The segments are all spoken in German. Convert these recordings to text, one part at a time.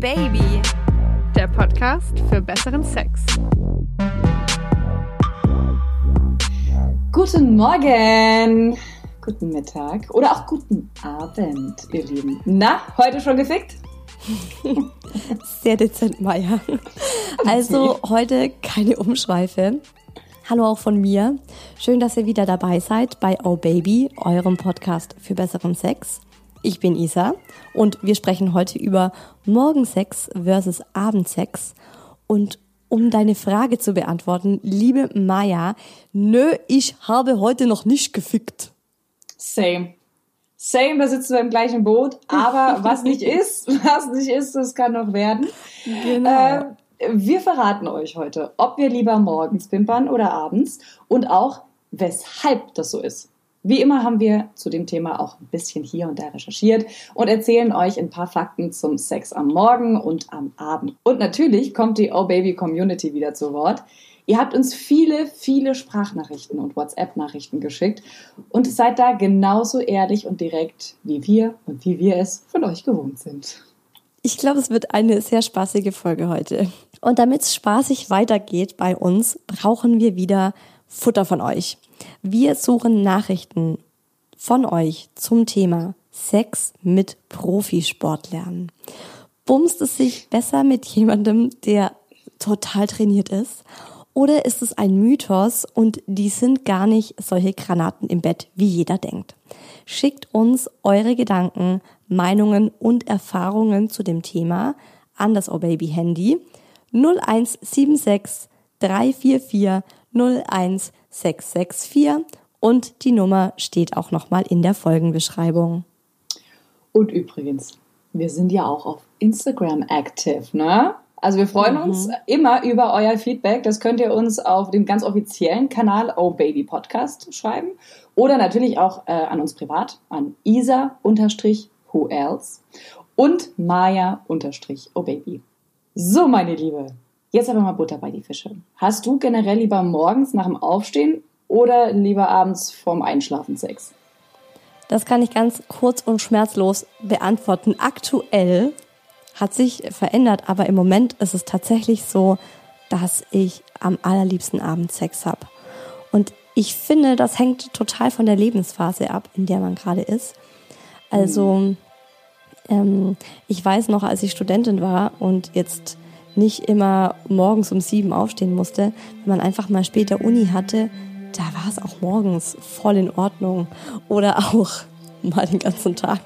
Baby, der Podcast für besseren Sex. Guten Morgen, guten Mittag oder auch guten Abend, ihr Lieben. Na, heute schon gefickt? Sehr dezent, Maya. Also heute keine Umschweife. Hallo auch von mir. Schön, dass ihr wieder dabei seid bei Oh Baby, eurem Podcast für besseren Sex. Ich bin Isa und wir sprechen heute über Morgensex versus Abendsex. Und um deine Frage zu beantworten, liebe Maya, nö, ich habe heute noch nicht gefickt. Same. Same, da sitzen wir im gleichen Boot, aber was nicht ist, was nicht ist, das kann noch werden. Genau. Äh, wir verraten euch heute, ob wir lieber morgens pimpern oder abends und auch, weshalb das so ist. Wie immer haben wir zu dem Thema auch ein bisschen hier und da recherchiert und erzählen euch ein paar Fakten zum Sex am Morgen und am Abend. Und natürlich kommt die Oh Baby Community wieder zu Wort. Ihr habt uns viele, viele Sprachnachrichten und WhatsApp-Nachrichten geschickt und seid da genauso ehrlich und direkt wie wir und wie wir es von euch gewohnt sind. Ich glaube, es wird eine sehr spaßige Folge heute. Und damit es spaßig weitergeht bei uns, brauchen wir wieder Futter von euch. Wir suchen Nachrichten von euch zum Thema Sex mit Profisportlern. Bumst es sich besser mit jemandem, der total trainiert ist? Oder ist es ein Mythos und die sind gar nicht solche Granaten im Bett, wie jeder denkt? Schickt uns eure Gedanken, Meinungen und Erfahrungen zu dem Thema an das Oh Baby Handy 0176 344 01664 und die Nummer steht auch nochmal in der Folgenbeschreibung. Und übrigens, wir sind ja auch auf Instagram active, ne? Also wir freuen mhm. uns immer über euer Feedback. Das könnt ihr uns auf dem ganz offiziellen Kanal Oh Baby Podcast schreiben oder natürlich auch äh, an uns privat an isa who else und Maya oh baby. So meine Liebe, Jetzt aber mal Butter bei die Fische. Hast du generell lieber morgens nach dem Aufstehen oder lieber abends vorm Einschlafen Sex? Das kann ich ganz kurz und schmerzlos beantworten. Aktuell hat sich verändert, aber im Moment ist es tatsächlich so, dass ich am allerliebsten abends Sex habe. Und ich finde, das hängt total von der Lebensphase ab, in der man gerade ist. Also, mhm. ähm, ich weiß noch, als ich Studentin war und jetzt nicht immer morgens um sieben aufstehen musste, wenn man einfach mal später Uni hatte, da war es auch morgens voll in Ordnung oder auch mal den ganzen Tag.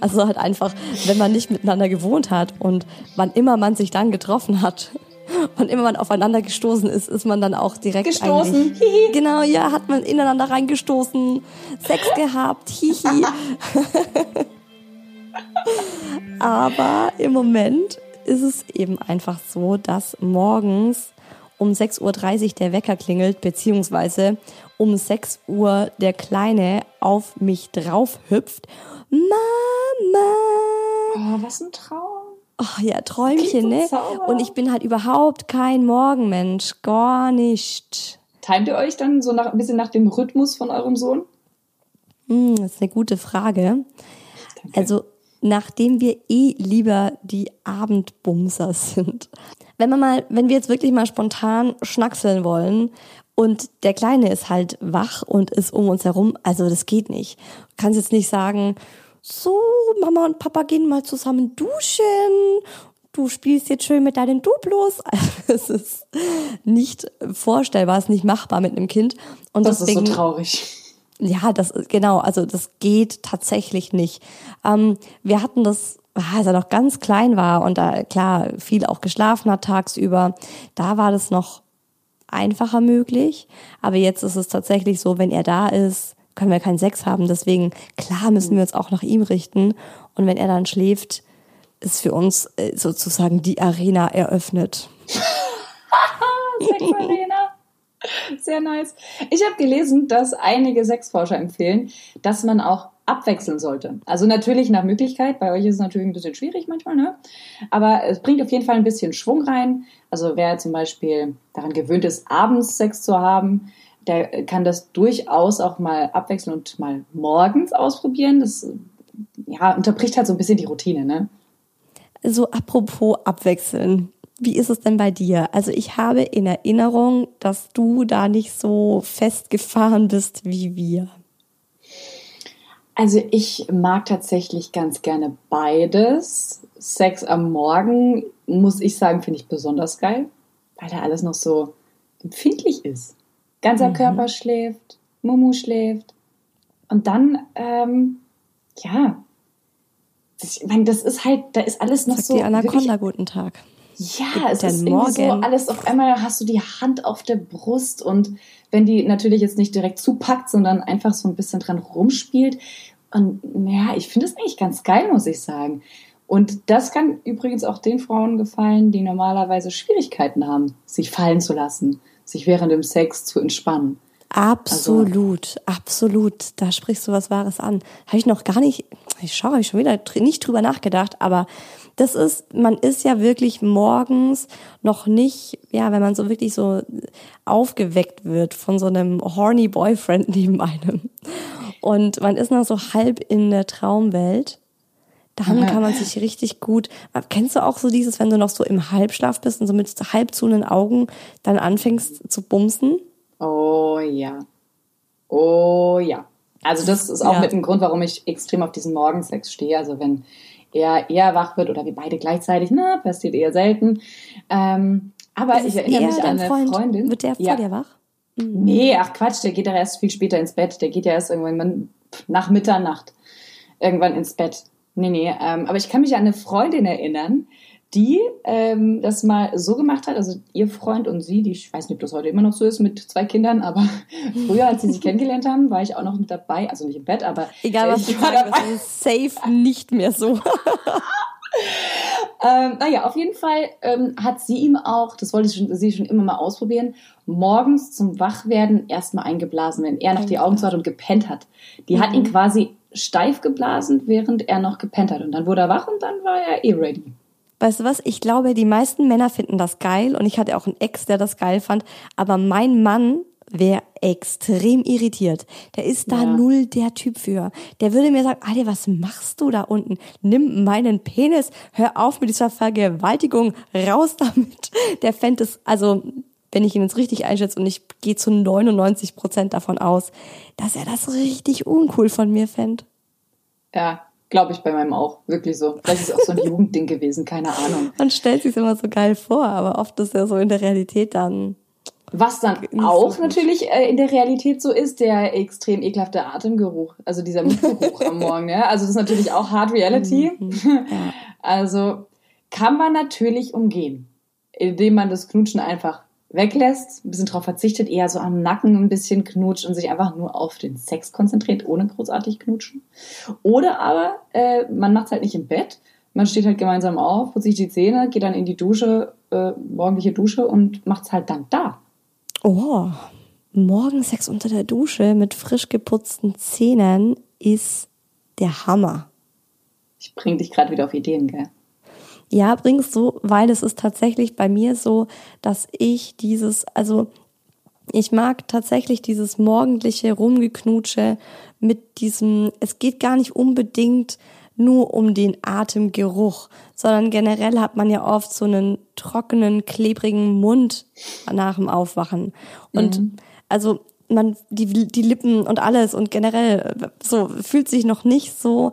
Also halt einfach, wenn man nicht miteinander gewohnt hat und wann immer man sich dann getroffen hat, wann immer man aufeinander gestoßen ist, ist man dann auch direkt gestoßen. genau, ja, hat man ineinander reingestoßen, Sex gehabt, hihi. Aber im Moment ist es eben einfach so, dass morgens um 6.30 Uhr der Wecker klingelt, beziehungsweise um 6 Uhr der Kleine auf mich drauf hüpft. Mama! Oh, was ein Traum. Oh ja, Träumchen, ne? Und ich bin halt überhaupt kein Morgenmensch, gar nicht. Timet ihr euch dann so nach, ein bisschen nach dem Rhythmus von eurem Sohn? Hm, das ist eine gute Frage. Danke. Also nachdem wir eh lieber die Abendbumser sind. Wenn man mal, wenn wir jetzt wirklich mal spontan schnackseln wollen und der Kleine ist halt wach und ist um uns herum, also das geht nicht. Du kannst jetzt nicht sagen, so, Mama und Papa gehen mal zusammen duschen du spielst jetzt schön mit deinen Duplos. Es ist nicht vorstellbar, es ist nicht machbar mit einem Kind. Und das deswegen, ist so traurig. Ja, das genau, also das geht tatsächlich nicht. Ähm, wir hatten das, als er noch ganz klein war und da klar viel auch geschlafen hat tagsüber, da war das noch einfacher möglich. Aber jetzt ist es tatsächlich so, wenn er da ist, können wir keinen Sex haben. Deswegen, klar müssen wir uns auch nach ihm richten. Und wenn er dann schläft, ist für uns äh, sozusagen die Arena eröffnet. Sexarena. Sehr nice. Ich habe gelesen, dass einige Sexforscher empfehlen, dass man auch abwechseln sollte. Also natürlich nach Möglichkeit. Bei euch ist es natürlich ein bisschen schwierig manchmal, ne? Aber es bringt auf jeden Fall ein bisschen Schwung rein. Also wer zum Beispiel daran gewöhnt ist, abends Sex zu haben, der kann das durchaus auch mal abwechseln und mal morgens ausprobieren. Das ja, unterbricht halt so ein bisschen die Routine, ne? So apropos abwechseln. Wie ist es denn bei dir? Also ich habe in Erinnerung, dass du da nicht so festgefahren bist wie wir. Also ich mag tatsächlich ganz gerne beides. Sex am Morgen, muss ich sagen, finde ich besonders geil, weil da alles noch so empfindlich ist. Ganzer mhm. Körper schläft, Mumu schläft. Und dann, ähm, ja, ich meine, das ist halt, da ist alles noch Sag so. Die Anaconda, guten Tag. Ja, es ist irgendwie so alles auf einmal hast du die Hand auf der Brust und wenn die natürlich jetzt nicht direkt zupackt, sondern einfach so ein bisschen dran rumspielt. Und ja, ich finde es eigentlich ganz geil, muss ich sagen. Und das kann übrigens auch den Frauen gefallen, die normalerweise Schwierigkeiten haben, sich fallen zu lassen, sich während dem Sex zu entspannen. Absolut, also, absolut. Da sprichst du was Wahres an. Habe ich noch gar nicht, ich schaue, habe ich schon wieder nicht drüber nachgedacht, aber das ist, man ist ja wirklich morgens noch nicht, ja, wenn man so wirklich so aufgeweckt wird von so einem horny Boyfriend neben einem. Und man ist noch so halb in der Traumwelt. Dann kann man sich richtig gut. Kennst du auch so dieses, wenn du noch so im Halbschlaf bist und so mit halb zu den Augen dann anfängst zu bumsen? Oh ja. Oh ja. Also das ist auch ja. mit dem Grund, warum ich extrem auf diesen Morgensex stehe. Also wenn er eher wach wird oder wir beide gleichzeitig, na, passiert eher selten. Ähm, aber ich erinnere mich an eine Freund, Freundin. Wird der vor ja. dir wach? Mhm. Nee, ach Quatsch, der geht ja erst viel später ins Bett. Der geht ja erst irgendwann nach Mitternacht irgendwann ins Bett. Nee, nee. Ähm, aber ich kann mich an eine Freundin erinnern, die ähm, das mal so gemacht hat, also ihr Freund und sie, die, ich weiß nicht, ob das heute immer noch so ist mit zwei Kindern, aber früher, als sie sich kennengelernt haben, war ich auch noch mit dabei, also nicht im Bett, aber egal was du sagst, das ist safe nicht mehr so. ähm, naja, auf jeden Fall ähm, hat sie ihm auch, das wollte schon, sie schon immer mal ausprobieren, morgens zum Wachwerden erstmal eingeblasen, wenn er noch die Augen zu hat und gepennt hat. Die mhm. hat ihn mhm. quasi steif geblasen, während er noch gepennt hat. Und dann wurde er wach und dann war er eh ready. Weißt du was? Ich glaube, die meisten Männer finden das geil und ich hatte auch einen Ex, der das geil fand. Aber mein Mann wäre extrem irritiert. Der ist da ja. null der Typ für. Der würde mir sagen, Alter, was machst du da unten? Nimm meinen Penis, hör auf mit dieser Vergewaltigung, raus damit. Der fände es, also wenn ich ihn jetzt richtig einschätze und ich gehe zu 99 Prozent davon aus, dass er das richtig uncool von mir fände. Ja, Glaube ich bei meinem auch. Wirklich so. Vielleicht ist es auch so ein Jugendding gewesen, keine Ahnung. Man stellt sich immer so geil vor, aber oft ist ja so in der Realität dann. Was dann auch so natürlich äh, in der Realität so ist, der extrem ekelhafte Atemgeruch. Also dieser Mundgeruch am Morgen. Ja? Also das ist natürlich auch Hard Reality. Mhm. Ja. Also kann man natürlich umgehen, indem man das Knutschen einfach weglässt, ein bisschen drauf verzichtet, eher so am Nacken ein bisschen knutscht und sich einfach nur auf den Sex konzentriert, ohne großartig knutschen. Oder aber äh, man macht es halt nicht im Bett, man steht halt gemeinsam auf, putzt sich die Zähne, geht dann in die Dusche, äh, morgendliche Dusche und macht es halt dann da. Oh, Morgensex unter der Dusche mit frisch geputzten Zähnen ist der Hammer. Ich bring dich gerade wieder auf Ideen, gell? Ja, bringst du, weil es ist tatsächlich bei mir so, dass ich dieses, also ich mag tatsächlich dieses morgendliche Rumgeknutsche mit diesem, es geht gar nicht unbedingt nur um den Atemgeruch, sondern generell hat man ja oft so einen trockenen, klebrigen Mund nach dem Aufwachen. Und mhm. also man, die, die Lippen und alles und generell so fühlt sich noch nicht so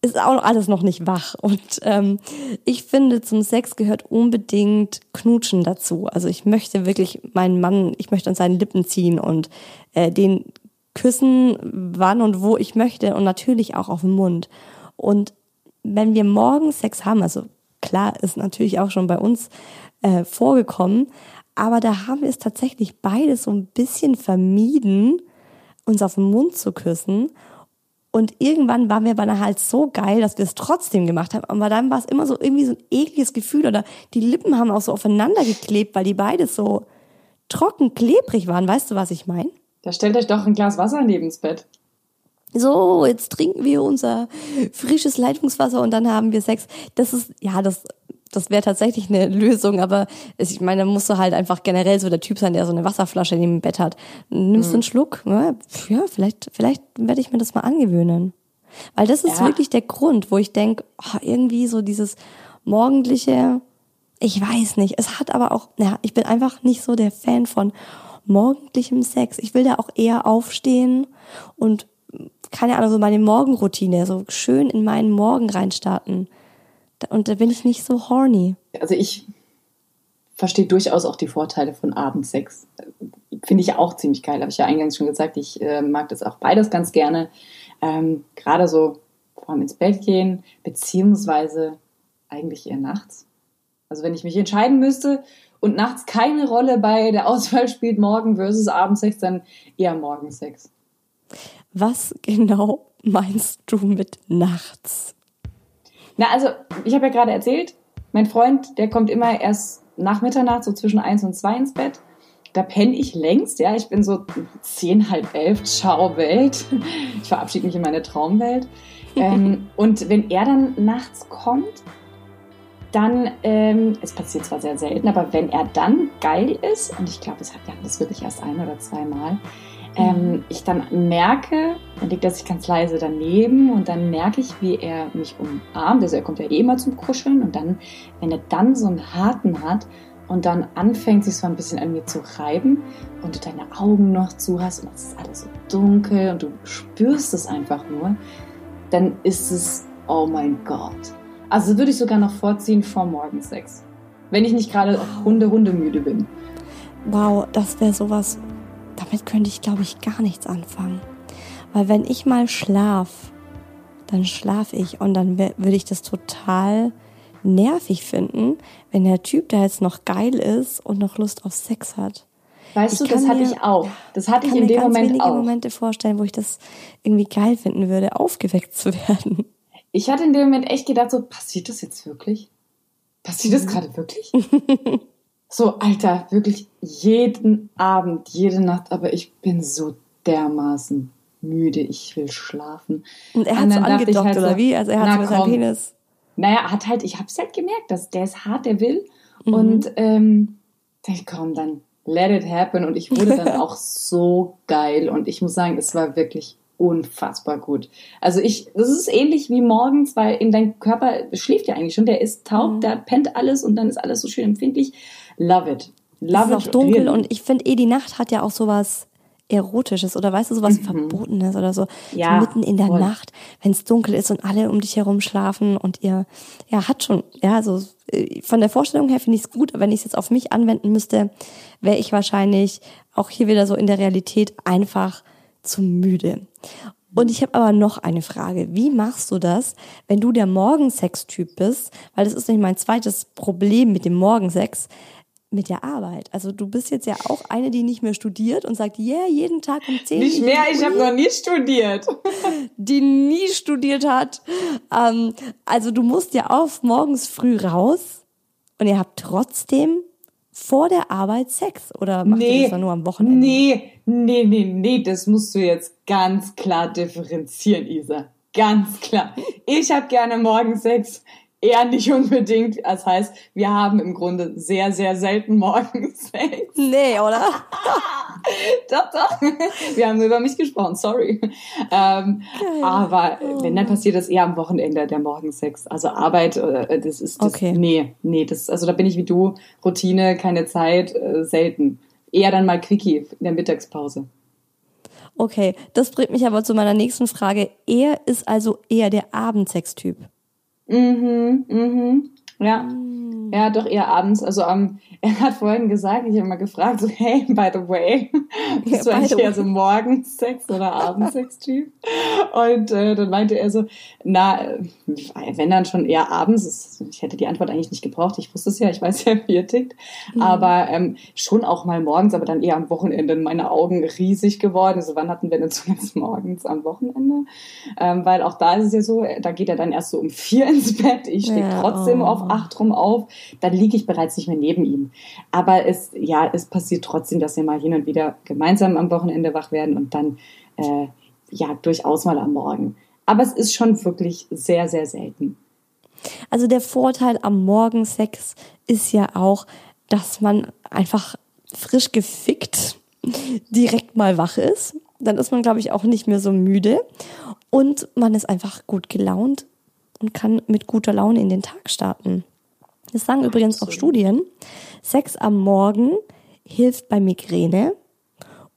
ist auch alles noch nicht wach. Und ähm, ich finde, zum Sex gehört unbedingt Knutschen dazu. Also ich möchte wirklich meinen Mann, ich möchte an seinen Lippen ziehen und äh, den küssen, wann und wo ich möchte und natürlich auch auf den Mund. Und wenn wir morgen Sex haben, also klar, ist natürlich auch schon bei uns äh, vorgekommen, aber da haben wir es tatsächlich beide so ein bisschen vermieden, uns auf den Mund zu küssen und irgendwann waren wir aber halt so geil, dass wir es trotzdem gemacht haben. Aber dann war es immer so irgendwie so ein ekliges Gefühl oder die Lippen haben auch so aufeinander geklebt, weil die beide so trocken klebrig waren. Weißt du, was ich meine? Da stellt euch doch ein Glas Wasser neben's Bett. So, jetzt trinken wir unser frisches Leitungswasser und dann haben wir Sex. Das ist, ja, das das wäre tatsächlich eine Lösung, aber ich meine, da musst du halt einfach generell so der Typ sein, der so eine Wasserflasche neben dem Bett hat. Nimmst mhm. einen Schluck, ja, vielleicht, vielleicht werde ich mir das mal angewöhnen. Weil das ist ja. wirklich der Grund, wo ich denke, oh, irgendwie so dieses morgendliche, ich weiß nicht. Es hat aber auch, ja, ich bin einfach nicht so der Fan von morgendlichem Sex. Ich will da auch eher aufstehen und keine Ahnung, so meine Morgenroutine, so schön in meinen Morgen reinstarten. Und da bin ich nicht so horny. Also ich verstehe durchaus auch die Vorteile von Abendsex. Finde ich auch ziemlich geil, habe ich ja eingangs schon gesagt. Ich äh, mag das auch beides ganz gerne. Ähm, Gerade so vorm ins Bett gehen, beziehungsweise eigentlich eher nachts. Also wenn ich mich entscheiden müsste und nachts keine Rolle bei der Auswahl spielt, Morgen versus Abendsex, dann eher Morgensex. Was genau meinst du mit nachts? Na, also, ich habe ja gerade erzählt, mein Freund, der kommt immer erst nach Mitternacht, so zwischen eins und zwei ins Bett. Da penne ich längst, ja. Ich bin so zehn, halb elf, ciao Welt. Ich verabschiede mich in meine Traumwelt. ähm, und wenn er dann nachts kommt, dann, ähm, es passiert zwar sehr selten, aber wenn er dann geil ist, und ich glaube, es hat ja das wirklich erst ein oder zweimal, ähm, ich dann merke, dann liegt er sich ganz leise daneben und dann merke ich, wie er mich umarmt. Also er kommt ja eh immer zum Kuscheln und dann, wenn er dann so einen harten hat und dann anfängt, sich so ein bisschen an mir zu reiben und du deine Augen noch zu hast und es ist alles so dunkel und du spürst es einfach nur, dann ist es, oh mein Gott. Also würde ich sogar noch vorziehen vor Morgensex. Wenn ich nicht gerade Hunde, Hunde müde bin. Wow, das wäre sowas, damit könnte ich, glaube ich, gar nichts anfangen. Weil wenn ich mal schlaf, dann schlaf ich und dann würde ich das total nervig finden, wenn der Typ, der jetzt noch geil ist und noch Lust auf Sex hat. Weißt ich du, das hatte mir, ich auch. Das hatte ich in dem Moment auch. Momente vorstellen, wo ich das irgendwie geil finden würde, aufgeweckt zu werden. Ich hatte in dem Moment echt gedacht, so passiert das jetzt wirklich? Passiert das mhm. gerade wirklich? So, Alter, wirklich jeden Abend, jede Nacht, aber ich bin so dermaßen müde, ich will schlafen. Und er hat so angedockt, halt oder so, wie? Also er hat so mit seinem Penis. Naja, hat halt, ich hab's halt gemerkt, dass der ist hart, der will. Mhm. Und ähm, dann komm, dann let it happen. Und ich wurde dann auch so geil. Und ich muss sagen, es war wirklich unfassbar gut. Also ich, das ist ähnlich wie morgens, weil in dein Körper schläft ja eigentlich schon, der ist taub, mhm. der pennt alles und dann ist alles so schön empfindlich. Love it. Love es ist it. auch dunkel und ich finde eh, die Nacht hat ja auch sowas Erotisches oder weißt du, sowas mhm. Verbotenes oder so. Ja, so mitten in der voll. Nacht, wenn es dunkel ist und alle um dich herum schlafen und ihr, ja, hat schon, ja, also von der Vorstellung her finde ich es gut, aber wenn ich es jetzt auf mich anwenden müsste, wäre ich wahrscheinlich auch hier wieder so in der Realität einfach zu müde. Und ich habe aber noch eine Frage. Wie machst du das, wenn du der Morgensex-Typ bist? Weil das ist nämlich mein zweites Problem mit dem Morgensex mit der Arbeit. Also du bist jetzt ja auch eine, die nicht mehr studiert und sagt, yeah, jeden Tag um 10 Nicht mehr, ich habe noch nie studiert. Die nie studiert hat. Ähm, also du musst ja auf morgens früh raus und ihr habt trotzdem vor der Arbeit Sex oder macht nee, ihr das dann nur am Wochenende? Nee, nee, nee, nee, das musst du jetzt ganz klar differenzieren, Isa. Ganz klar. Ich habe gerne morgens Sex. Eher nicht unbedingt. Das heißt, wir haben im Grunde sehr, sehr selten morgens Sex. Nee, oder? doch, doch. Wir haben über mich gesprochen, sorry. Ähm, aber oh. wenn, dann passiert das eher am Wochenende, der Morgensex. Also Arbeit, äh, das ist, das, okay. nee, nee, das, also da bin ich wie du, Routine, keine Zeit, äh, selten. Eher dann mal Quickie in der Mittagspause. Okay, das bringt mich aber zu meiner nächsten Frage. Er ist also eher der Abendsex-Typ. Mhm, mhm. Ja. Ja, doch eher abends. Also um, er hat vorhin gesagt, ich habe mal gefragt, so, hey, by the way, bist du eigentlich eher so Morgensex oder Abendsex-Typ? Und äh, dann meinte er so, na, äh, wenn dann schon eher abends, ich hätte die Antwort eigentlich nicht gebraucht, ich wusste es ja, ich weiß ja, wie er tickt, mhm. aber ähm, schon auch mal morgens, aber dann eher am Wochenende, meine Augen riesig geworden. So, wann hatten wir denn zuletzt morgens am Wochenende? Ähm, weil auch da ist es ja so, da geht er dann erst so um vier ins Bett, ich stehe ja, trotzdem oh. auf acht rum auf, dann liege ich bereits nicht mehr neben ihm. Aber es, ja, es passiert trotzdem, dass wir mal hin und wieder gemeinsam am Wochenende wach werden und dann, äh, ja, durchaus mal am Morgen. Aber es ist schon wirklich sehr, sehr selten. Also der Vorteil am Morgensex ist ja auch, dass man einfach frisch gefickt direkt mal wach ist. Dann ist man, glaube ich, auch nicht mehr so müde. Und man ist einfach gut gelaunt und kann mit guter Laune in den Tag starten. Das sagen übrigens auch Studien. Sex am Morgen hilft bei Migräne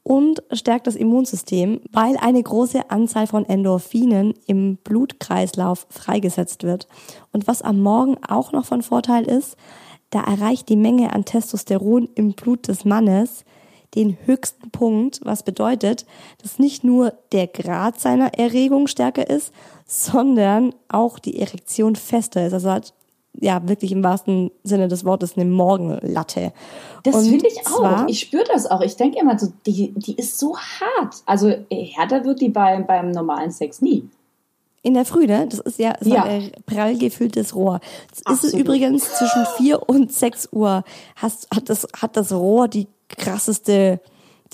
und stärkt das Immunsystem, weil eine große Anzahl von Endorphinen im Blutkreislauf freigesetzt wird. Und was am Morgen auch noch von Vorteil ist, da erreicht die Menge an Testosteron im Blut des Mannes den höchsten Punkt, was bedeutet, dass nicht nur der Grad seiner Erregung stärker ist, sondern auch die Erektion fester ist. Also hat ja wirklich im wahrsten Sinne des Wortes eine Morgenlatte. Das finde ich auch. Ich spüre das auch. Ich denke immer so, die, die ist so hart. Also härter wird die beim, beim normalen Sex nie. In der Früh, ne? Das ist ja, so ja. ein prall gefülltes Rohr. Das ist übrigens zwischen vier und sechs Uhr hast, hat, das, hat das Rohr die krasseste,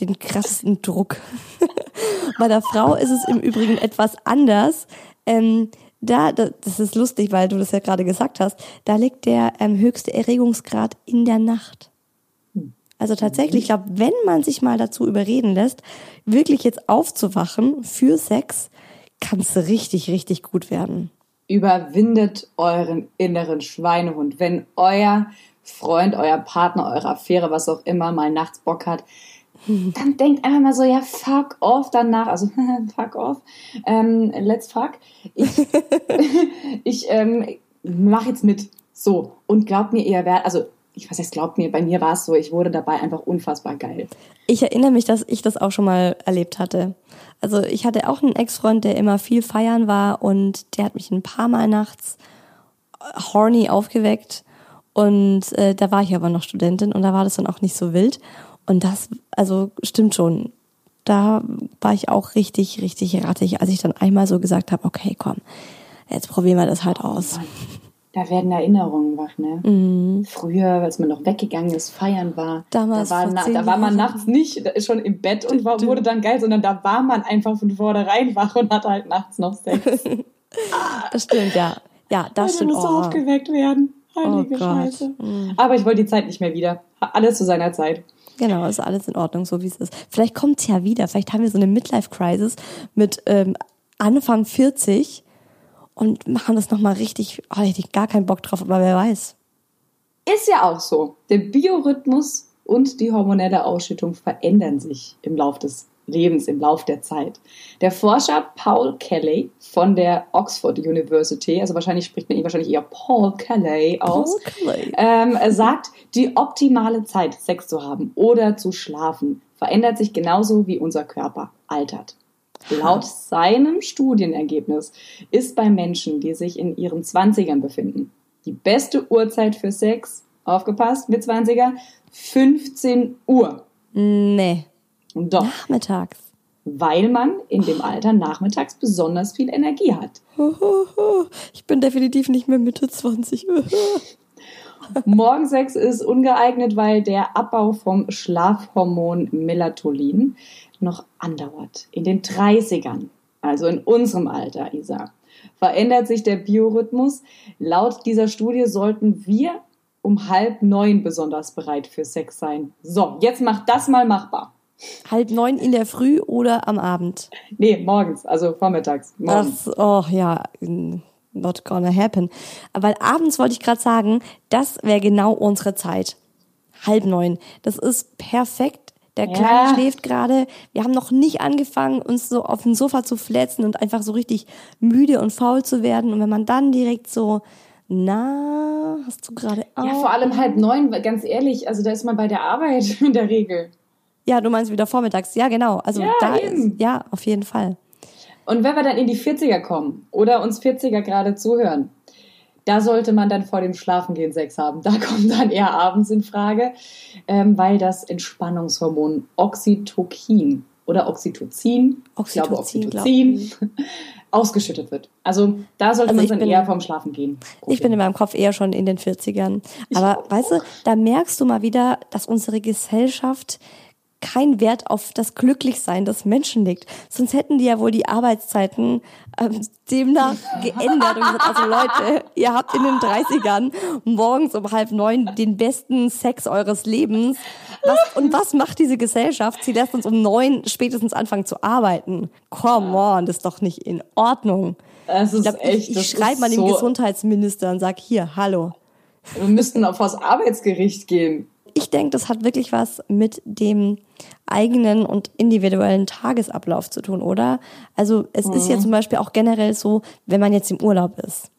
den krassesten Druck. Bei der Frau ist es im Übrigen etwas anders. Ähm, da, das ist lustig, weil du das ja gerade gesagt hast, da liegt der ähm, höchste Erregungsgrad in der Nacht. Also tatsächlich, ich glaube, wenn man sich mal dazu überreden lässt, wirklich jetzt aufzuwachen für Sex, kann es richtig, richtig gut werden. Überwindet euren inneren Schweinehund. Wenn euer Freund, euer Partner, eure Affäre, was auch immer, mal nachts Bock hat, dann denkt einfach mal so, ja, fuck off danach, also fuck off, ähm, let's fuck. Ich, ich ähm, mach jetzt mit. So. Und glaubt mir, ihr werdet, also ich weiß nicht, glaubt mir, bei mir war es so, ich wurde dabei einfach unfassbar geil. Ich erinnere mich, dass ich das auch schon mal erlebt hatte. Also ich hatte auch einen Ex-Freund, der immer viel feiern war und der hat mich ein paar Mal nachts horny aufgeweckt und äh, da war ich aber noch Studentin und da war das dann auch nicht so wild. Und das, also stimmt schon. Da war ich auch richtig, richtig rattig, als ich dann einmal so gesagt habe, okay, komm, jetzt probieren wir das halt aus. Da werden Erinnerungen wach, ne? Mhm. Früher, als man noch weggegangen ist, feiern war, Damals da, war, da war man nachts nicht schon im Bett und war, wurde dann geil, sondern da war man einfach von vornherein wach und hatte halt nachts noch Sex. das stimmt, ja. Ja, das stimmt. muss oh. aufgeweckt werden. Heilige oh Scheiße. Mhm. Aber ich wollte die Zeit nicht mehr wieder. Alles zu seiner Zeit. Genau, ist alles in Ordnung, so wie es ist. Vielleicht kommt es ja wieder. Vielleicht haben wir so eine Midlife-Crisis mit ähm, Anfang 40 und machen das nochmal richtig, oh, ich hätte gar keinen Bock drauf, aber wer weiß. Ist ja auch so. Der Biorhythmus und die hormonelle Ausschüttung verändern sich im Laufe des Lebens, im Laufe der Zeit. Der Forscher Paul Kelly von der Oxford University, also wahrscheinlich spricht man ihn wahrscheinlich eher Paul Kelly aus, Paul Kelly. Ähm, sagt, die optimale Zeit, Sex zu haben oder zu schlafen, verändert sich genauso wie unser Körper altert. Laut seinem Studienergebnis ist bei Menschen, die sich in ihren 20ern befinden, die beste Uhrzeit für Sex, aufgepasst, mit 20er, 15 Uhr. Nee. Doch. Nachmittags. Weil man in dem Alter nachmittags besonders viel Energie hat. Ich bin definitiv nicht mehr Mitte 20. Morgensex ist ungeeignet, weil der Abbau vom Schlafhormon Melatonin noch andauert. In den 30ern, also in unserem Alter, Isa, verändert sich der Biorhythmus. Laut dieser Studie sollten wir um halb neun besonders bereit für Sex sein. So, jetzt macht das mal machbar. Halb neun in der Früh oder am Abend? Nee, morgens, also vormittags. Morgens. Das, oh ja, not gonna happen. Weil abends wollte ich gerade sagen, das wäre genau unsere Zeit. Halb neun. Das ist perfekt. Der Kleine ja. schläft gerade. Wir haben noch nicht angefangen, uns so auf dem Sofa zu flätzen und einfach so richtig müde und faul zu werden. Und wenn man dann direkt so, na, hast du gerade auch? Ja, vor allem halb neun, ganz ehrlich, also da ist man bei der Arbeit in der Regel. Ja, du meinst wieder vormittags. Ja, genau. Also ja, da eben. ist, ja, auf jeden Fall. Und wenn wir dann in die 40er kommen oder uns 40er gerade zuhören, da sollte man dann vor dem Schlafengehen Sex haben. Da kommt dann eher abends in Frage, ähm, weil das Entspannungshormon Oxytocin oder Oxytocin, Oxytocin, ich glaube Oxytocin, ausgeschüttet wird. Also da sollte also man dann eher vorm Schlafen gehen. Ich bin in meinem Kopf eher schon in den 40ern. Aber weißt du, da merkst du mal wieder, dass unsere Gesellschaft kein Wert auf das Glücklichsein des Menschen legt. Sonst hätten die ja wohl die Arbeitszeiten ähm, demnach geändert und gesagt, also Leute, ihr habt in den 30ern morgens um halb neun den besten Sex eures Lebens. Was, und was macht diese Gesellschaft? Sie lässt uns um neun spätestens anfangen zu arbeiten. Come on, das ist doch nicht in Ordnung. Das ist ich glaub, echt, ich, ich schreibe mal dem so Gesundheitsminister und sag hier, hallo. Wir müssten auf das Arbeitsgericht gehen. Ich denke, das hat wirklich was mit dem eigenen und individuellen Tagesablauf zu tun, oder? Also es mhm. ist ja mhm. zum Beispiel auch generell so, wenn man jetzt im Urlaub ist,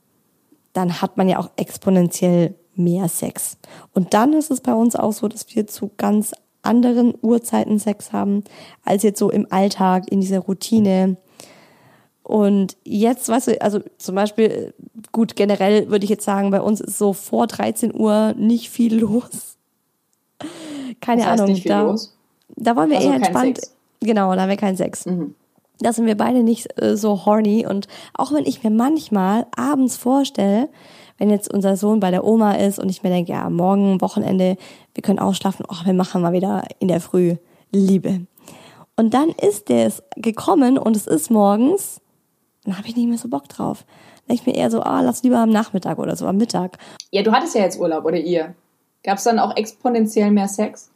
dann hat man ja auch exponentiell mehr Sex. Und dann ist es bei uns auch so, dass wir zu ganz anderen Uhrzeiten Sex haben, als jetzt so im Alltag, in dieser Routine. Und jetzt, weißt du, also zum Beispiel, gut, generell würde ich jetzt sagen, bei uns ist so vor 13 Uhr nicht viel los. Keine das heißt Ahnung. Da, los? da wollen wir also eher entspannt. Genau, da haben wir keinen Sex. Mhm. Da sind wir beide nicht äh, so horny. Und auch wenn ich mir manchmal abends vorstelle, wenn jetzt unser Sohn bei der Oma ist und ich mir denke, ja, morgen, Wochenende, wir können ausschlafen, oh, wir machen mal wieder in der Früh Liebe. Und dann ist der es gekommen und es ist morgens, dann habe ich nicht mehr so Bock drauf. Dann denke ich mir eher so, ah, lass lieber am Nachmittag oder so, am Mittag. Ja, du hattest ja jetzt Urlaub, oder ihr? Gab es dann auch exponentiell mehr Sex?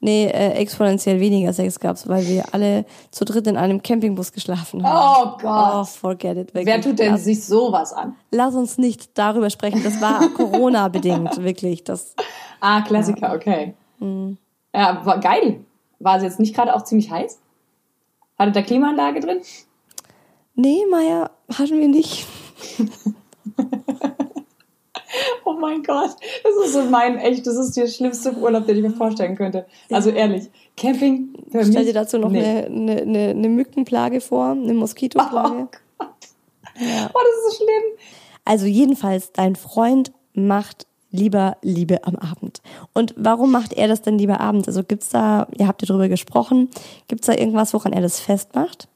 Nee, äh, exponentiell weniger Sex gab's, weil wir alle zu dritt in einem Campingbus geschlafen haben. Oh Gott. Oh, forget it. Wirklich. Wer tut denn lass, sich sowas an? Lass uns nicht darüber sprechen. Das war Corona-bedingt, wirklich. Das, ah, Klassiker, ja. okay. Mhm. Ja, war geil. War es jetzt nicht gerade auch ziemlich heiß? Hatte da Klimaanlage drin? Nee, Maya, hatten wir nicht. Oh mein Gott, das ist so mein echt, das ist der schlimmste Urlaub, den ich mir vorstellen könnte. Also ehrlich, Camping für Stell dir dazu noch nee. eine, eine, eine, Mückenplage vor, eine Moskitoplage. Oh Gott. Ja. Oh, das ist so schlimm. Also jedenfalls, dein Freund macht lieber Liebe am Abend. Und warum macht er das denn lieber abends? Also gibt's da, ihr habt ja drüber gesprochen, gibt's da irgendwas, woran er das festmacht?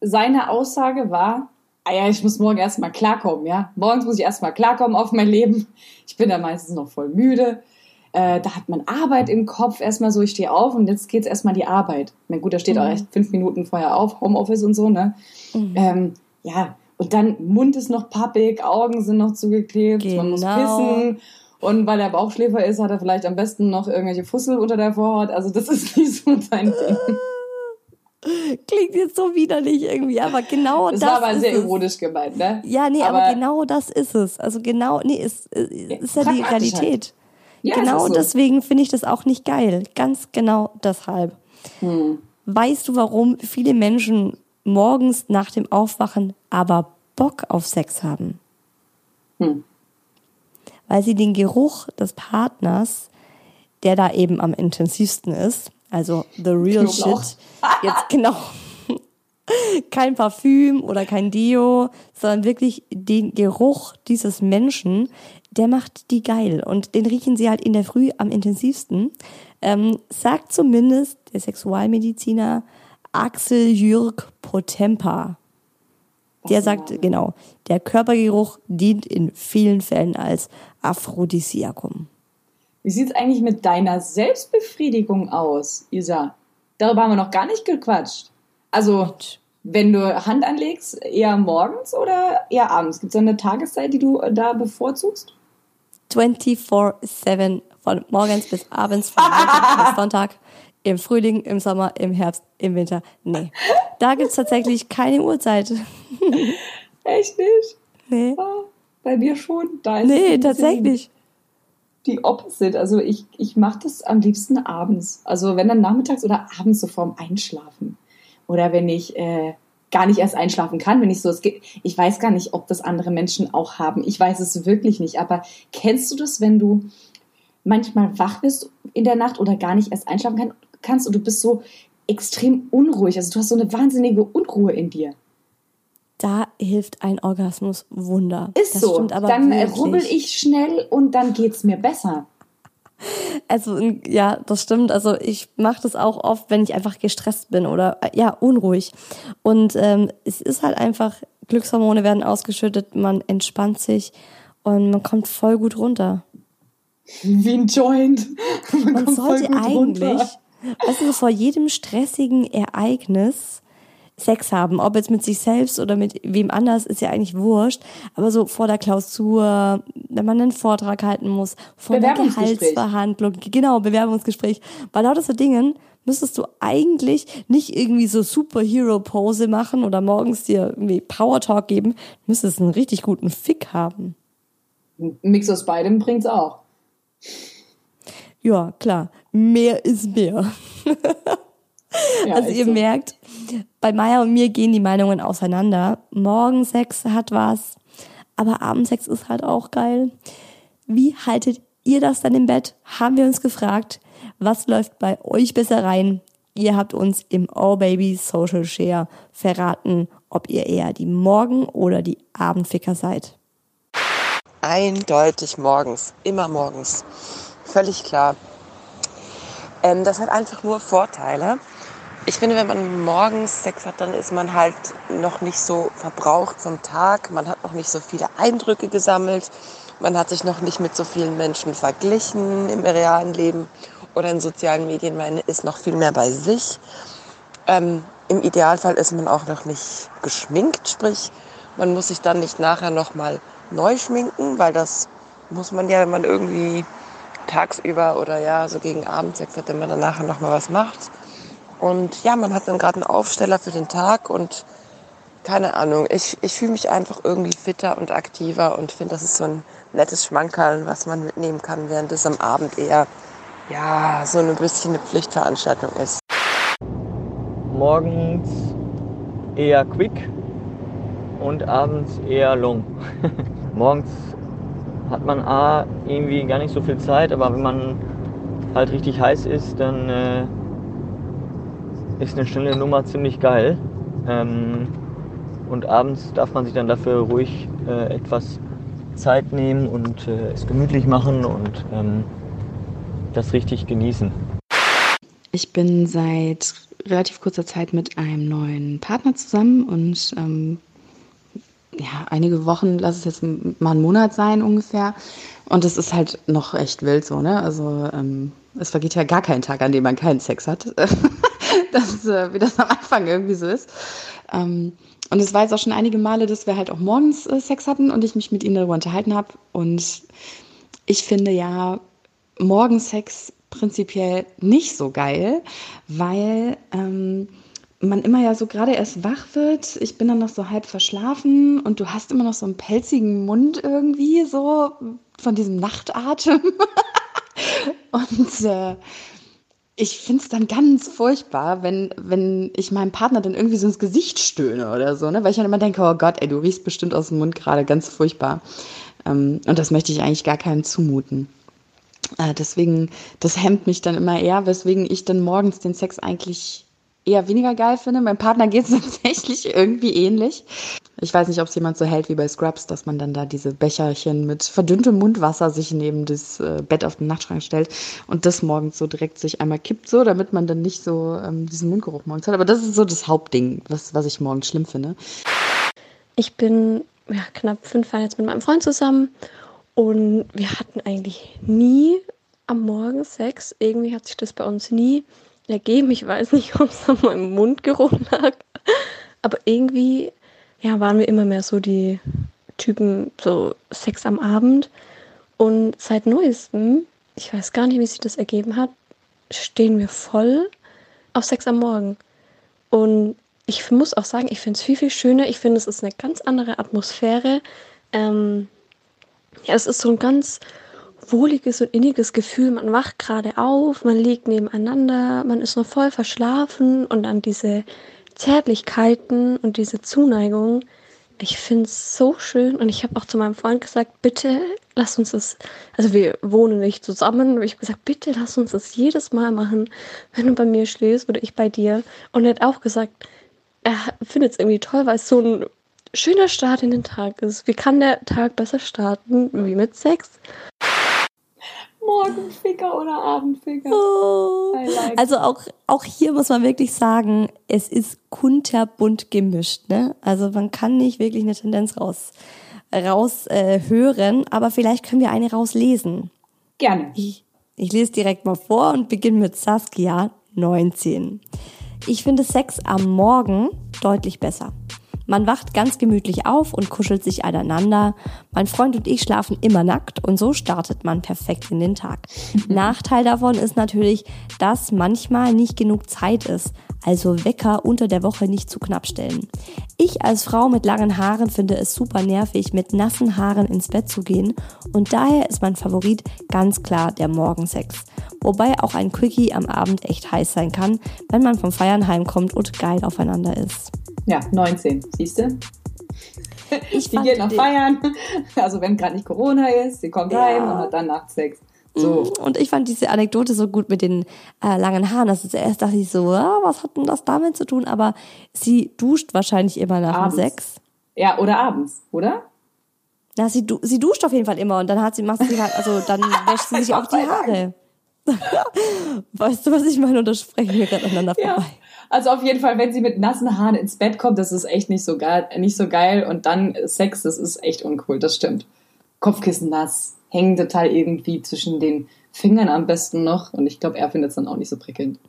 Seine Aussage war, ah ja, ich muss morgen erstmal klarkommen, ja. Morgens muss ich erstmal klarkommen auf mein Leben. Ich bin da meistens noch voll müde. Äh, da hat man Arbeit im Kopf erstmal so, ich stehe auf und jetzt geht's erstmal die Arbeit. Na gut, da steht mhm. auch echt fünf Minuten vorher auf, Homeoffice und so, ne? Mhm. Ähm, ja, und dann Mund ist noch pappig, Augen sind noch zugeklebt, genau. man muss genau. pissen. Und weil er Bauchschläfer ist, hat er vielleicht am besten noch irgendwelche Fussel unter der Vorhaut. Also das ist nicht so sein Ding. Klingt jetzt so widerlich irgendwie, aber genau das, das war aber sehr ironisch gemeint, ne? Ja, nee, aber, aber, genau das ist es. Also genau, nee, ist, ist ja die Realität. Halt. Ja, genau so. deswegen finde ich das auch nicht geil. Ganz genau deshalb. Hm. Weißt du, warum viele Menschen morgens nach dem Aufwachen aber Bock auf Sex haben? Hm. Weil sie den Geruch des Partners, der da eben am intensivsten ist, also the real Knoblauch. shit. Jetzt genau. kein Parfüm oder kein Deo, sondern wirklich den Geruch dieses Menschen, der macht die geil. Und den riechen sie halt in der Früh am intensivsten. Ähm, sagt zumindest der Sexualmediziner Axel Jürg Potempa. Der sagt, genau, der Körpergeruch dient in vielen Fällen als Aphrodisiakum. Wie sieht es eigentlich mit deiner Selbstbefriedigung aus, Isa? Darüber haben wir noch gar nicht gequatscht. Also, wenn du Hand anlegst, eher morgens oder eher abends? Gibt es eine Tageszeit, die du da bevorzugst? 24-7, von morgens bis abends, von Montag bis Sonntag, im Frühling, im Sommer, im Herbst, im Winter. Nee. Da gibt es tatsächlich keine Uhrzeit. Echt nicht? Nee. Oh, bei mir schon. Da ist nee, tatsächlich die Opposite. Also ich, ich mache das am liebsten abends. Also wenn dann nachmittags oder abends so vorm Einschlafen. Oder wenn ich äh, gar nicht erst einschlafen kann, wenn ich so, es geht, ich weiß gar nicht, ob das andere Menschen auch haben. Ich weiß es wirklich nicht. Aber kennst du das, wenn du manchmal wach bist in der Nacht oder gar nicht erst einschlafen kann, kannst und du bist so extrem unruhig. Also du hast so eine wahnsinnige Unruhe in dir da hilft ein Orgasmus Wunder. Ist das so. Stimmt aber dann wirklich. rubbel ich schnell und dann geht's mir besser. Also ja, das stimmt. Also ich mache das auch oft, wenn ich einfach gestresst bin oder ja unruhig. Und ähm, es ist halt einfach Glückshormone werden ausgeschüttet, man entspannt sich und man kommt voll gut runter. Wie ein Joint. Man, man sollte eigentlich, also vor jedem stressigen Ereignis Sex haben. Ob jetzt mit sich selbst oder mit wem anders, ist ja eigentlich wurscht. Aber so vor der Klausur, wenn man einen Vortrag halten muss, vor der Gehaltsverhandlung, genau, Bewerbungsgespräch, bei lauter so Dingen müsstest du eigentlich nicht irgendwie so Superhero-Pose machen oder morgens dir irgendwie Power Talk geben, müsstest einen richtig guten Fick haben. Ein Mix aus beidem bringt's auch. Ja, klar. Mehr ist mehr. ja, also ihr so. merkt, bei Maya und mir gehen die Meinungen auseinander. Morgensex hat was, aber Abendsex ist halt auch geil. Wie haltet ihr das dann im Bett? Haben wir uns gefragt. Was läuft bei euch besser rein? Ihr habt uns im Oh Baby Social Share verraten, ob ihr eher die Morgen- oder die Abendficker seid. Eindeutig morgens, immer morgens. Völlig klar. Ähm, das hat einfach nur Vorteile. Ich finde, wenn man morgens Sex hat, dann ist man halt noch nicht so verbraucht vom Tag. Man hat noch nicht so viele Eindrücke gesammelt. Man hat sich noch nicht mit so vielen Menschen verglichen im realen Leben oder in sozialen Medien. Man ist noch viel mehr bei sich. Ähm, Im Idealfall ist man auch noch nicht geschminkt, sprich, man muss sich dann nicht nachher nochmal neu schminken, weil das muss man ja, wenn man irgendwie tagsüber oder ja, so gegen Abend Sex hat, wenn man dann nachher nochmal was macht. Und ja, man hat dann gerade einen Aufsteller für den Tag und keine Ahnung, ich, ich fühle mich einfach irgendwie fitter und aktiver und finde, das ist so ein nettes Schmankerl, was man mitnehmen kann, während es am Abend eher ja, so ein bisschen eine Pflichtveranstaltung ist. Morgens eher quick und abends eher long. Morgens hat man A, irgendwie gar nicht so viel Zeit, aber wenn man halt richtig heiß ist, dann äh, ist eine schnelle Nummer ziemlich geil. Ähm, und abends darf man sich dann dafür ruhig äh, etwas Zeit nehmen und äh, es gemütlich machen und ähm, das richtig genießen. Ich bin seit relativ kurzer Zeit mit einem neuen Partner zusammen und ähm, ja, einige Wochen, lass es jetzt mal einen Monat sein ungefähr. Und es ist halt noch echt wild so, ne? Also ähm, es vergeht ja gar kein Tag, an dem man keinen Sex hat. das, äh, wie das am Anfang irgendwie so ist. Ähm, und es war jetzt auch schon einige Male, dass wir halt auch morgens äh, Sex hatten und ich mich mit ihm darüber unterhalten habe. Und ich finde ja, Morgensex prinzipiell nicht so geil, weil ähm, man immer ja so gerade erst wach wird. Ich bin dann noch so halb verschlafen und du hast immer noch so einen pelzigen Mund irgendwie, so von diesem Nachtatem. und äh, ich finde es dann ganz furchtbar, wenn, wenn ich meinem Partner dann irgendwie so ins Gesicht stöhne oder so, ne? Weil ich dann immer denke, oh Gott, ey, du riechst bestimmt aus dem Mund gerade ganz furchtbar. Ähm, und das möchte ich eigentlich gar keinem zumuten. Äh, deswegen, das hemmt mich dann immer eher, weswegen ich dann morgens den Sex eigentlich eher weniger geil finde. Meinem Partner geht es tatsächlich irgendwie ähnlich. Ich weiß nicht, ob es jemand so hält wie bei Scrubs, dass man dann da diese Becherchen mit verdünntem Mundwasser sich neben das äh, Bett auf den Nachtschrank stellt und das morgens so direkt sich einmal kippt, so, damit man dann nicht so ähm, diesen Mundgeruch morgens hat. Aber das ist so das Hauptding, was, was ich morgens schlimm finde. Ich bin ja, knapp fünf Jahre jetzt mit meinem Freund zusammen und wir hatten eigentlich nie am Morgen Sex. Irgendwie hat sich das bei uns nie ergeben. Ich weiß nicht, ob es an meinem Mundgeruch lag. Aber irgendwie ja, waren wir immer mehr so die Typen, so Sex am Abend. Und seit neuestem, ich weiß gar nicht, wie sich das ergeben hat, stehen wir voll auf Sex am Morgen. Und ich muss auch sagen, ich finde es viel, viel schöner. Ich finde, es ist eine ganz andere Atmosphäre. Ähm, ja, es ist so ein ganz wohliges und inniges Gefühl. Man wacht gerade auf, man liegt nebeneinander, man ist noch voll verschlafen und dann diese Zärtlichkeiten und diese Zuneigung. Ich finde es so schön und ich habe auch zu meinem Freund gesagt, bitte lass uns das, also wir wohnen nicht zusammen, aber ich habe gesagt, bitte lass uns das jedes Mal machen, wenn du bei mir schläfst oder ich bei dir. Und er hat auch gesagt, er findet es irgendwie toll, weil es so ein schöner Start in den Tag ist. Wie kann der Tag besser starten wie mit Sex? Morgenficker oder Abendficker. Oh. Like also auch, auch hier muss man wirklich sagen, es ist kunterbunt gemischt. Ne? Also man kann nicht wirklich eine Tendenz raus, raus äh, hören, aber vielleicht können wir eine rauslesen. Gerne. Ich, ich lese direkt mal vor und beginne mit Saskia 19. Ich finde Sex am Morgen deutlich besser. Man wacht ganz gemütlich auf und kuschelt sich aneinander. Mein Freund und ich schlafen immer nackt und so startet man perfekt in den Tag. Nachteil davon ist natürlich, dass manchmal nicht genug Zeit ist. also Wecker unter der Woche nicht zu knapp stellen. Ich als Frau mit langen Haaren finde es super nervig, mit nassen Haaren ins Bett zu gehen und daher ist mein Favorit ganz klar der Morgensex. Wobei auch ein Quickie am Abend echt heiß sein kann, wenn man vom Feiern heimkommt und geil aufeinander ist. Ja, 19, siehst du? Ich die geht noch feiern. Also wenn gerade nicht Corona ist, sie kommt ja. heim und hat dann nachts Sex. So. Mhm. Und ich fand diese Anekdote so gut mit den äh, langen Haaren. Also zuerst dachte ich so, ah, was hat denn das damit zu tun? Aber sie duscht wahrscheinlich immer nach abends. dem Sex. Ja, oder abends, oder? Na, sie, du, sie duscht auf jeden Fall immer und dann hat sie, macht sie halt, also dann wäscht sie sich auch die Haare. weißt du, was ich meine? Und da sprechen wir gerade aneinander vorbei. Also auf jeden Fall, wenn sie mit nassen Haaren ins Bett kommt, das ist echt nicht so geil, nicht so geil. Und dann Sex, das ist echt uncool, das stimmt. Kopfkissen nass, hängen total irgendwie zwischen den Fingern am besten noch. Und ich glaube, er findet es dann auch nicht so prickelnd.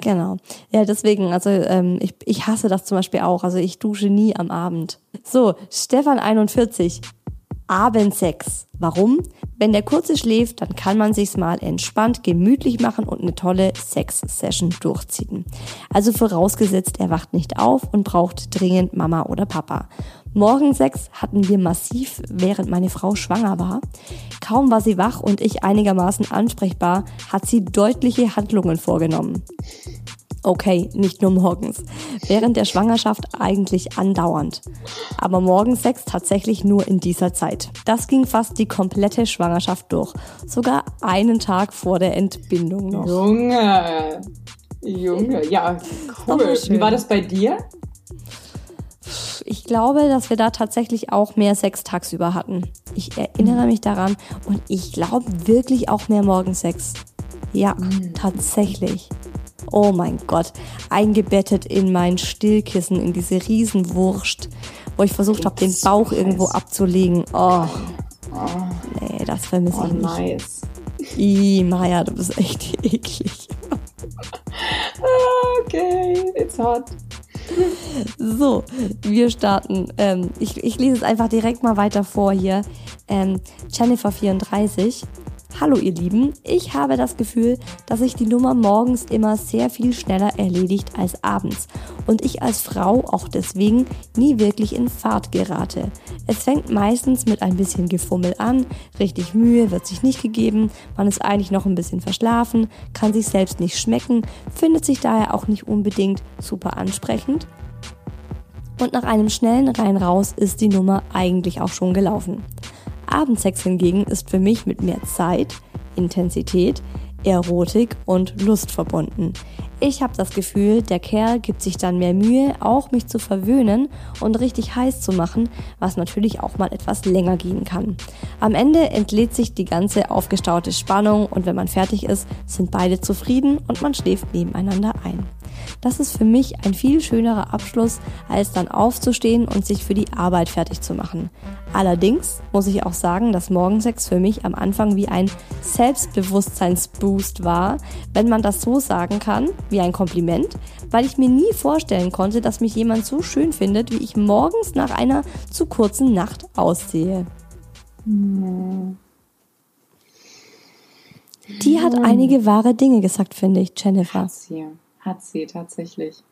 Genau. Ja, deswegen, also ähm, ich, ich hasse das zum Beispiel auch. Also ich dusche nie am Abend. So, Stefan 41. Abendsex. Warum? Wenn der Kurze schläft, dann kann man sich's mal entspannt gemütlich machen und eine tolle Sex-Session durchziehen. Also vorausgesetzt, er wacht nicht auf und braucht dringend Mama oder Papa. Morgensex hatten wir massiv, während meine Frau schwanger war. Kaum war sie wach und ich einigermaßen ansprechbar, hat sie deutliche Handlungen vorgenommen. Okay, nicht nur morgens. Während der Schwangerschaft eigentlich andauernd. Aber Morgensex tatsächlich nur in dieser Zeit. Das ging fast die komplette Schwangerschaft durch. Sogar einen Tag vor der Entbindung noch. Junge! Junge, ja, cool. Wie war das bei dir? Ich glaube, dass wir da tatsächlich auch mehr Sex tagsüber hatten. Ich erinnere mich daran und ich glaube wirklich auch mehr Morgensex. Ja, mhm. tatsächlich. Oh mein Gott, eingebettet in mein Stillkissen, in diese Riesenwurst, wo ich versucht habe, den Bauch irgendwo abzulegen. Oh, nee, das vermisse ich oh, nicht. Nice. Ih, Maja, du bist echt eklig. okay, it's hot. So, wir starten. Ähm, ich, ich lese es einfach direkt mal weiter vor hier. Ähm, Jennifer34 Hallo ihr Lieben, ich habe das Gefühl, dass sich die Nummer morgens immer sehr viel schneller erledigt als abends und ich als Frau auch deswegen nie wirklich in Fahrt gerate. Es fängt meistens mit ein bisschen Gefummel an, richtig Mühe wird sich nicht gegeben, man ist eigentlich noch ein bisschen verschlafen, kann sich selbst nicht schmecken, findet sich daher auch nicht unbedingt super ansprechend und nach einem schnellen Rein raus ist die Nummer eigentlich auch schon gelaufen. Abendsex hingegen ist für mich mit mehr Zeit, Intensität, Erotik und Lust verbunden. Ich habe das Gefühl, der Kerl gibt sich dann mehr Mühe, auch mich zu verwöhnen und richtig heiß zu machen, was natürlich auch mal etwas länger gehen kann. Am Ende entlädt sich die ganze aufgestaute Spannung und wenn man fertig ist, sind beide zufrieden und man schläft nebeneinander ein. Das ist für mich ein viel schönerer Abschluss, als dann aufzustehen und sich für die Arbeit fertig zu machen. Allerdings muss ich auch sagen, dass Morgensex für mich am Anfang wie ein Selbstbewusstseinsboost war, wenn man das so sagen kann, wie ein Kompliment, weil ich mir nie vorstellen konnte, dass mich jemand so schön findet, wie ich morgens nach einer zu kurzen Nacht aussehe. Die hat einige wahre Dinge gesagt, finde ich, Jennifer. Hat sie, hat sie tatsächlich.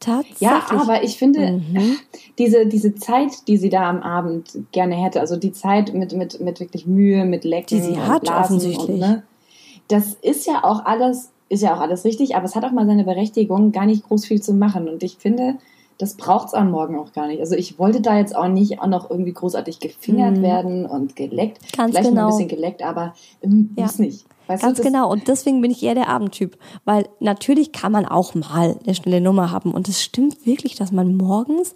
Tatsächlich. Ja, aber ich finde, mhm. diese, diese Zeit, die sie da am Abend gerne hätte, also die Zeit mit, mit, mit wirklich Mühe, mit Lecken, die sie hat offensichtlich. Und, ne, das ist ja auch alles, ist ja auch alles richtig, aber es hat auch mal seine Berechtigung, gar nicht groß viel zu machen. Und ich finde, das braucht es am Morgen auch gar nicht. Also ich wollte da jetzt auch nicht auch noch irgendwie großartig gefingert mhm. werden und geleckt. Ganz Vielleicht genau. ein bisschen geleckt, aber ähm, ja. muss nicht. Weißt Ganz du, genau. Und deswegen bin ich eher der Abendtyp. Weil natürlich kann man auch mal eine schnelle Nummer haben. Und es stimmt wirklich, dass man morgens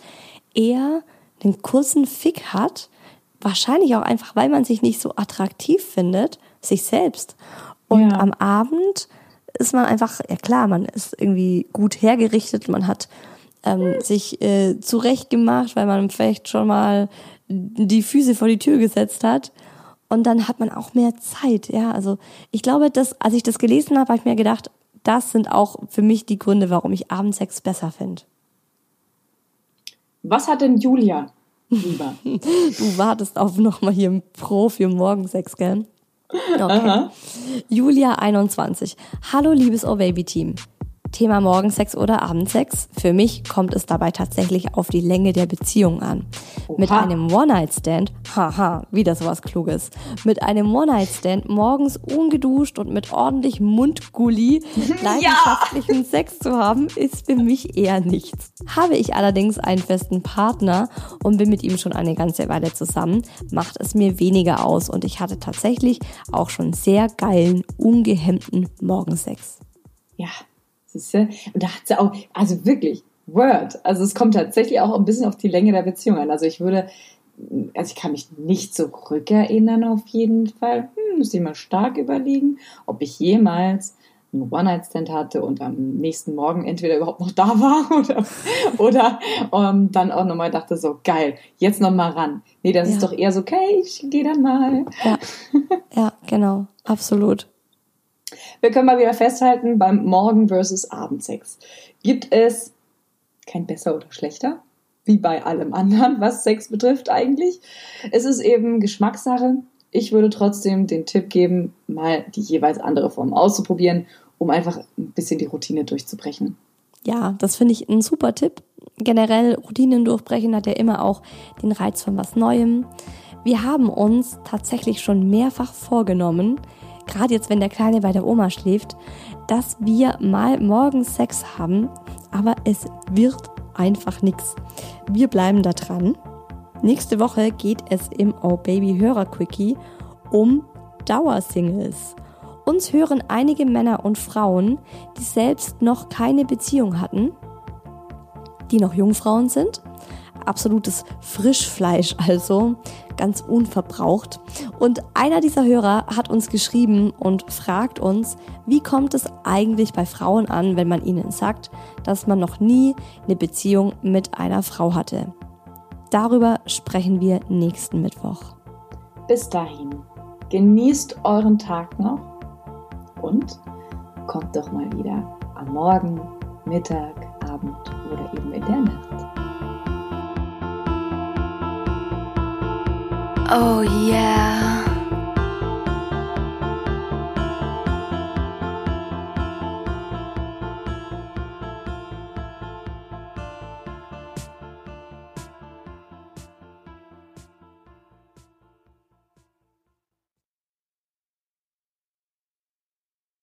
eher einen kurzen Fick hat. Wahrscheinlich auch einfach, weil man sich nicht so attraktiv findet, sich selbst. Und ja. am Abend ist man einfach, ja klar, man ist irgendwie gut hergerichtet, man hat ähm, sich äh, zurechtgemacht, weil man vielleicht schon mal die Füße vor die Tür gesetzt hat. Und dann hat man auch mehr Zeit, ja. Also ich glaube, dass, als ich das gelesen habe, habe ich mir gedacht, das sind auch für mich die Gründe, warum ich Abendsex besser finde. Was hat denn Julia lieber? du wartest auf nochmal hier ein Pro für Morgensex, gell? Okay. Julia 21. Hallo liebes Oh Baby Team. Thema Morgensex oder Abendsex. Für mich kommt es dabei tatsächlich auf die Länge der Beziehung an. Oha. Mit einem One-Night-Stand, haha, wieder sowas Kluges. Mit einem One-Night-Stand morgens ungeduscht und mit ordentlich Mundgulli leidenschaftlichen ja. Sex zu haben, ist für mich eher nichts. Habe ich allerdings einen festen Partner und bin mit ihm schon eine ganze Weile zusammen, macht es mir weniger aus und ich hatte tatsächlich auch schon sehr geilen, ungehemmten Morgensex. Ja, Siehst du? Und da hat sie auch, also wirklich, Word. Also es kommt tatsächlich auch ein bisschen auf die Länge der Beziehung an. Also ich würde, also ich kann mich nicht zurückerinnern auf jeden Fall. Hm, muss ich mal stark überlegen, ob ich jemals einen One-Night-Stand hatte und am nächsten Morgen entweder überhaupt noch da war oder, oder um, ähm, dann auch nochmal dachte, so geil, jetzt nochmal ran. Nee, das ja. ist doch eher so, okay, ich gehe dann mal. Ja. ja, genau, absolut. Wir können mal wieder festhalten, beim Morgen versus Abendsex gibt es kein besser oder schlechter, wie bei allem anderen, was Sex betrifft eigentlich. Es ist eben Geschmackssache. Ich würde trotzdem den Tipp geben, mal die jeweils andere Form auszuprobieren, um einfach ein bisschen die Routine durchzubrechen. Ja, das finde ich ein super Tipp. Generell Routinen durchbrechen hat ja immer auch den Reiz von was Neuem. Wir haben uns tatsächlich schon mehrfach vorgenommen, gerade jetzt, wenn der Kleine bei der Oma schläft, dass wir mal morgens Sex haben, aber es wird einfach nichts. Wir bleiben da dran. Nächste Woche geht es im Oh Baby Hörer Quickie um Dauersingles. Uns hören einige Männer und Frauen, die selbst noch keine Beziehung hatten, die noch Jungfrauen sind absolutes Frischfleisch, also ganz unverbraucht. Und einer dieser Hörer hat uns geschrieben und fragt uns, wie kommt es eigentlich bei Frauen an, wenn man ihnen sagt, dass man noch nie eine Beziehung mit einer Frau hatte. Darüber sprechen wir nächsten Mittwoch. Bis dahin, genießt euren Tag noch und kommt doch mal wieder am Morgen, Mittag, Abend oder eben in der Nacht. Oh yeah.